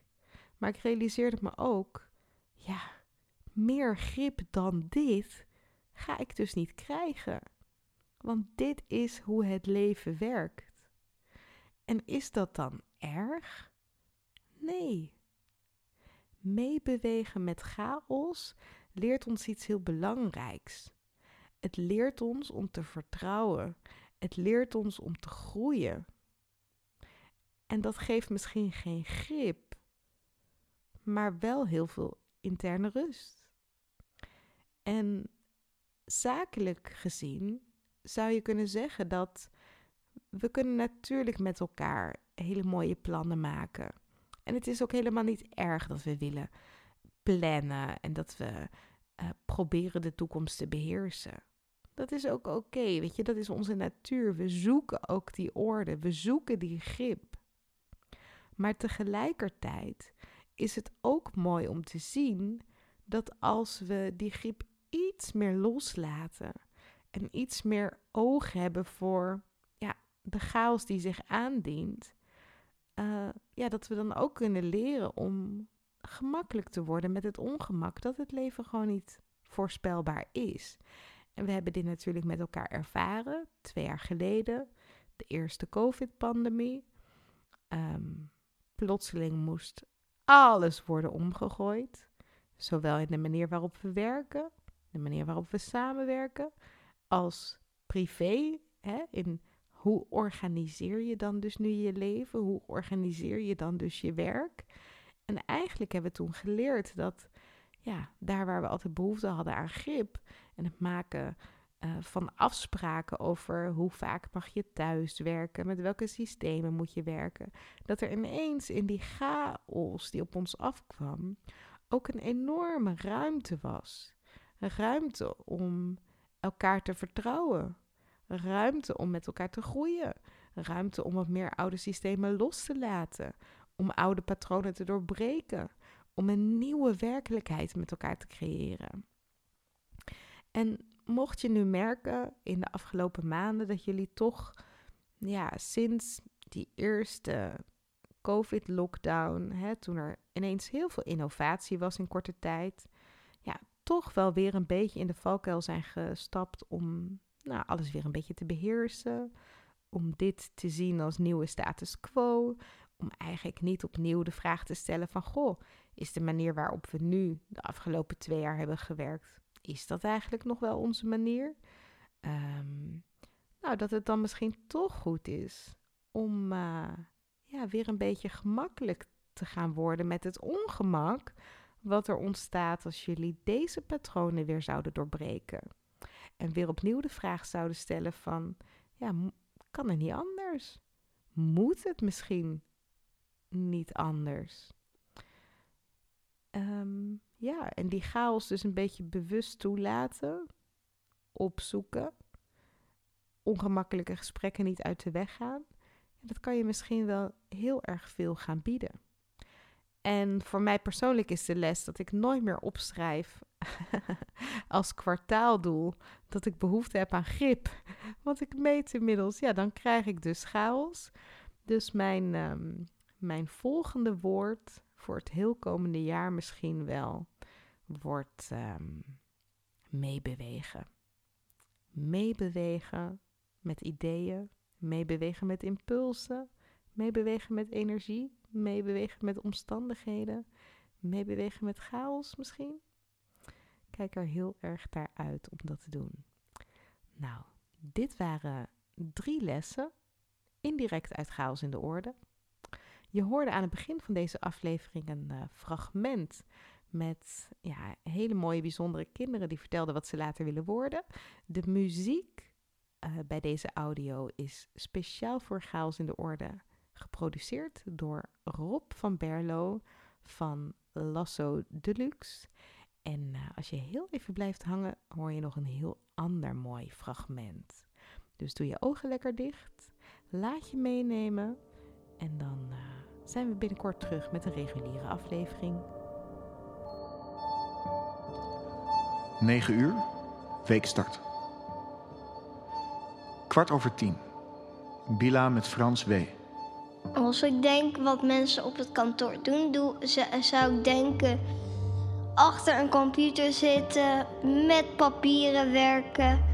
Maar ik realiseerde me ook, ja, meer grip dan dit ga ik dus niet krijgen. Want dit is hoe het leven werkt. En is dat dan erg? Nee. Meebewegen met chaos leert ons iets heel belangrijks. Het leert ons om te vertrouwen. Het leert ons om te groeien. En dat geeft misschien geen grip, maar wel heel veel interne rust. En zakelijk gezien zou je kunnen zeggen dat we kunnen natuurlijk met elkaar hele mooie plannen maken. En het is ook helemaal niet erg dat we willen plannen en dat we uh, proberen de toekomst te beheersen. Dat is ook oké, weet je, dat is onze natuur. We zoeken ook die orde, we zoeken die grip. Maar tegelijkertijd is het ook mooi om te zien dat als we die grip iets meer loslaten en iets meer oog hebben voor ja, de chaos die zich aandient, uh, ja, dat we dan ook kunnen leren om gemakkelijk te worden met het ongemak, dat het leven gewoon niet voorspelbaar is. En we hebben dit natuurlijk met elkaar ervaren, twee jaar geleden, de eerste COVID-pandemie. Um, plotseling moest alles worden omgegooid, zowel in de manier waarop we werken, de manier waarop we samenwerken, als privé, hè, in hoe organiseer je dan dus nu je leven? Hoe organiseer je dan dus je werk? En eigenlijk hebben we toen geleerd dat ja, daar waar we altijd behoefte hadden aan grip en het maken uh, van afspraken over hoe vaak mag je thuis werken, met welke systemen moet je werken, dat er ineens in die chaos die op ons afkwam ook een enorme ruimte was. Ruimte om elkaar te vertrouwen, ruimte om met elkaar te groeien, ruimte om wat meer oude systemen los te laten, om oude patronen te doorbreken, om een nieuwe werkelijkheid met elkaar te creëren. En mocht je nu merken in de afgelopen maanden dat jullie toch, ja, sinds die eerste COVID-lockdown, toen er ineens heel veel innovatie was in korte tijd, ja, toch wel weer een beetje in de valkuil zijn gestapt om nou, alles weer een beetje te beheersen. Om dit te zien als nieuwe status quo. Om eigenlijk niet opnieuw de vraag te stellen van goh, is de manier waarop we nu de afgelopen twee jaar hebben gewerkt, is dat eigenlijk nog wel onze manier? Ehm, nou, dat het dan misschien toch goed is om uh, ja, weer een beetje gemakkelijk te gaan worden met het ongemak wat er ontstaat als jullie deze patronen weer zouden doorbreken. En weer opnieuw de vraag zouden stellen van, ja, kan het niet anders? Moet het misschien niet anders? Ehm, ja, en die chaos dus een beetje bewust toelaten, opzoeken, ongemakkelijke gesprekken niet uit de weg gaan. Dat kan je misschien wel heel erg veel gaan bieden. En voor mij persoonlijk is de les dat ik nooit meer opschrijf als kwartaaldoel dat ik behoefte heb aan grip. Want ik meet inmiddels, ja, dan krijg ik dus chaos. Dus mijn, ehm, mijn volgende woord voor het heel komende jaar misschien wel wordt um, meebewegen. Meebewegen met ideeën, meebewegen met impulsen, meebewegen met energie, meebewegen met omstandigheden, meebewegen met chaos misschien. Kijk er heel erg naar uit om dat te doen. Nou, dit waren drie lessen, indirect uit chaos in de orde. Je hoorde aan het begin van deze aflevering een uh, fragment met ja, hele mooie, bijzondere kinderen die vertelden wat ze later willen worden. De muziek uh, bij deze audio is speciaal voor chaos in de orde geproduceerd door Rob van Berlo van Lasso Deluxe. En uh, als je heel even blijft hangen, hoor je nog een heel ander mooi fragment. Dus doe je ogen lekker dicht, laat je meenemen en dan uh, zijn we binnenkort terug met een reguliere aflevering. 9 uur, weekstart. Kwart over tien. Bila met Frans W. Als ik denk wat mensen op het kantoor doen, doe, zou ik denken achter een computer zitten, met papieren werken,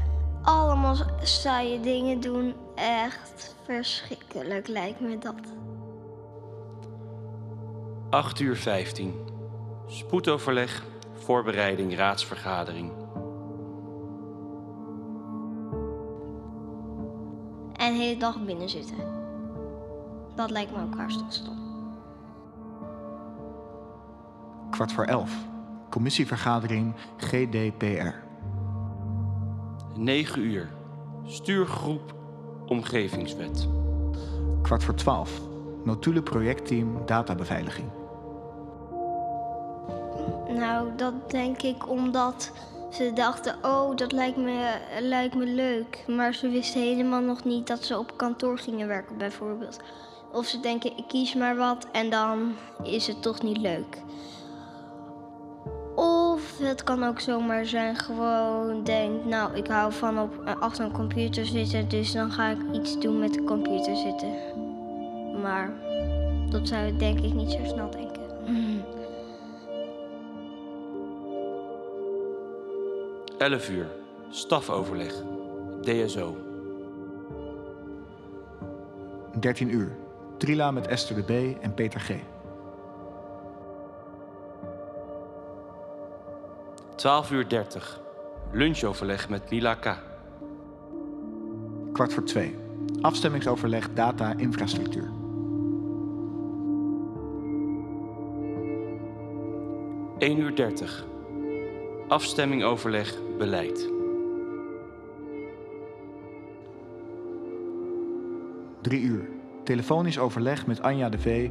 allemaal saaie dingen doen. Echt verschrikkelijk lijkt me dat. 8 uur 15. Spoedoverleg, voorbereiding, raadsvergadering. En de hele dag binnen zitten. Dat lijkt me ook hartstikke stom. Kwart voor elf. Commissievergadering GDPR. 9 uur. Stuurgroep Omgevingswet. Kwart voor twaalf. Notule projectteam databeveiliging. Nou, dat denk ik omdat ze dachten, oh, dat lijkt me, lijkt me leuk. Maar ze wisten helemaal nog niet dat ze op kantoor gingen werken, bijvoorbeeld. Of ze denken, ik kies maar wat en dan is het toch niet leuk. Of het kan ook zomaar zijn, gewoon denk, nou, ik hou van op achter een computer zitten, dus dan ga ik iets doen met de computer zitten. Maar dat zou ik denk ik niet zo snel denken. 11 uur. Stafoverleg. DSO. 13 uur. Trila met Esther de B en Peter G. 12 uur 30. Lunchoverleg met Mila K. Kwart voor twee. Afstemmingsoverleg data infrastructuur. Eén uur 30. Afstemming overleg beleid. 3 uur. Telefonisch overleg met Anja de V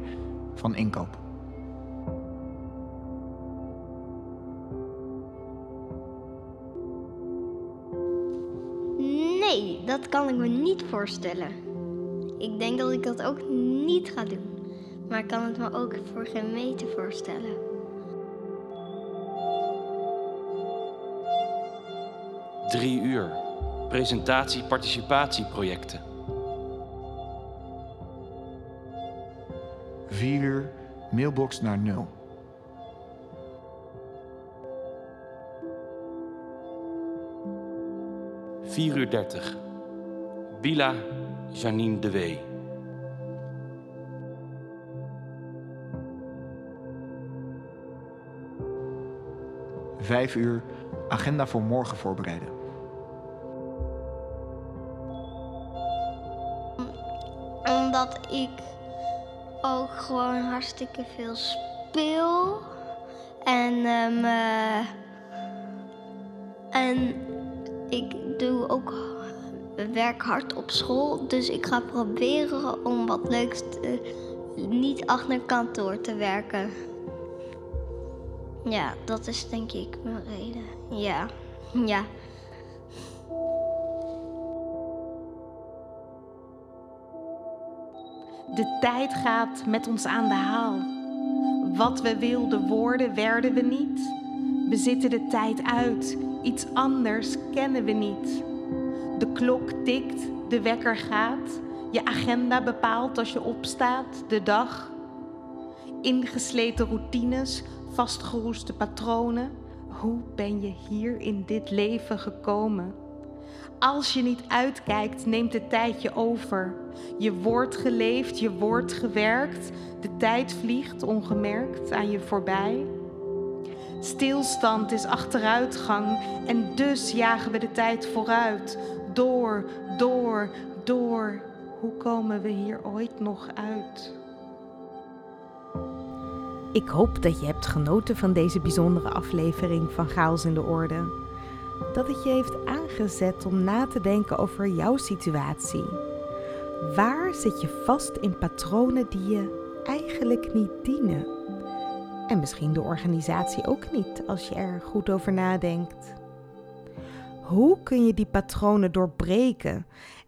van Inkoop. Nee, dat kan ik me niet voorstellen. Ik denk dat ik dat ook niet ga doen. Maar ik kan het me ook voor geen meter voorstellen. Drie uur. Presentatie 4 uur, mailbox naar 0. Vier uur dertig. Bila Janine de Wee. Vijf uur, agenda voor morgen voorbereiden. Omdat ik ook gewoon hartstikke veel speel. En, ehm, eh, en ik doe ook werk hard op school. Dus ik ga proberen om wat leuks niet achter kantoor te werken. Ja, dat is denk ik mijn reden. Ja, ja. De tijd gaat met ons aan de haal. Wat we wilden worden, werden we niet. We zitten de tijd uit. Iets anders kennen we niet. De klok tikt, de wekker gaat. Je agenda bepaalt als je opstaat, de dag. Ingesleten routines, vastgeroeste patronen. Hoe ben je hier in dit leven gekomen? Als je niet uitkijkt, neemt de tijd je over. Je wordt geleefd, je wordt gewerkt. De tijd vliegt ongemerkt aan je voorbij. Stilstand is achteruitgang en dus jagen we de tijd vooruit. Door, door, door. Hoe komen we hier ooit nog uit? Ik hoop dat je hebt genoten van deze bijzondere aflevering van Chaos in de Orde. Dat het je heeft aangezet om na te denken over jouw situatie. Waar zit je vast in patronen die je eigenlijk niet dienen? En misschien de organisatie ook niet, als je er goed over nadenkt. Hoe kun je die patronen doorbreken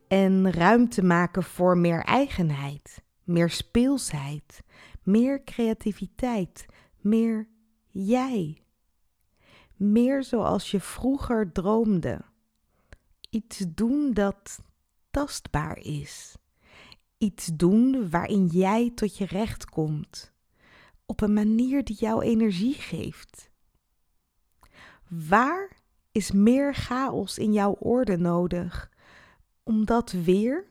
en ruimte maken voor meer eigenheid, meer speelsheid, meer creativiteit, meer jij? Meer zoals je vroeger droomde. Iets doen dat tastbaar is. Iets doen waarin jij tot je recht komt. Op een manier die jouw energie geeft. Waar is meer chaos in jouw orde nodig om dat weer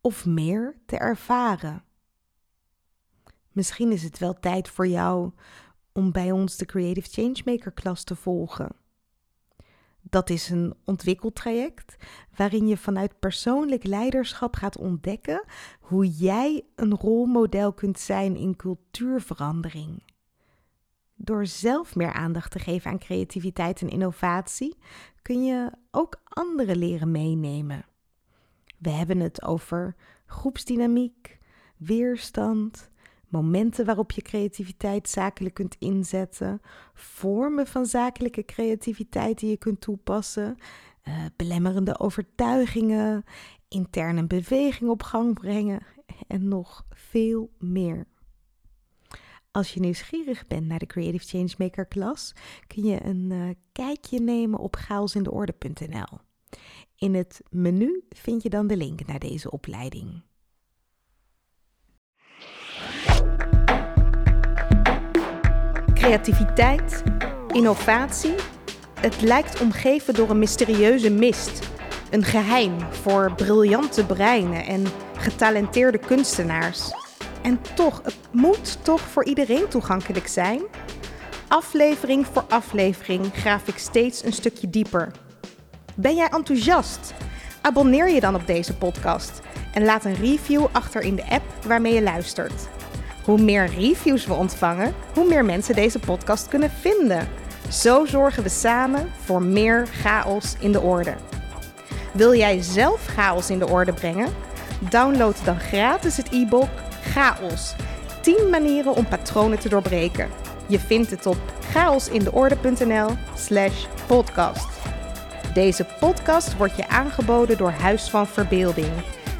of meer te ervaren? Misschien is het wel tijd voor jou om bij ons de Creative Changemaker klas te volgen. Dat is een ontwikkeltraject waarin je vanuit persoonlijk leiderschap gaat ontdekken hoe jij een rolmodel kunt zijn in cultuurverandering. Door zelf meer aandacht te geven aan creativiteit en innovatie, kun je ook anderen leren meenemen. We hebben het over groepsdynamiek, weerstand, momenten waarop je creativiteit zakelijk kunt inzetten, vormen van zakelijke creativiteit die je kunt toepassen, uh, belemmerende overtuigingen, interne beweging op gang brengen en nog veel meer. Als je nieuwsgierig bent naar de Creative Changemaker klas, kun je een uh, kijkje nemen op chaosindeorde.nl. In het menu vind je dan de link naar deze opleiding. Creativiteit, innovatie. Het lijkt omgeven door een mysterieuze mist. Een geheim voor briljante breinen en getalenteerde kunstenaars. En toch, het moet toch voor iedereen toegankelijk zijn? Aflevering voor aflevering graaf ik steeds een stukje dieper. Ben jij enthousiast? Abonneer je dan op deze podcast en laat een review achter in de app waarmee je luistert. Hoe meer reviews we ontvangen, hoe meer mensen deze podcast kunnen vinden. Zo zorgen we samen voor meer chaos in de orde. Wil jij zelf chaos in de orde brengen? Download dan gratis het e-book Chaos. 10 manieren om patronen te doorbreken. Je vindt het op chaosindeorde.nl/slash podcast. Deze podcast wordt je aangeboden door Huis van Verbeelding,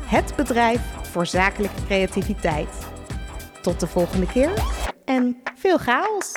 het bedrijf voor zakelijke creativiteit. Tot de volgende keer en veel chaos!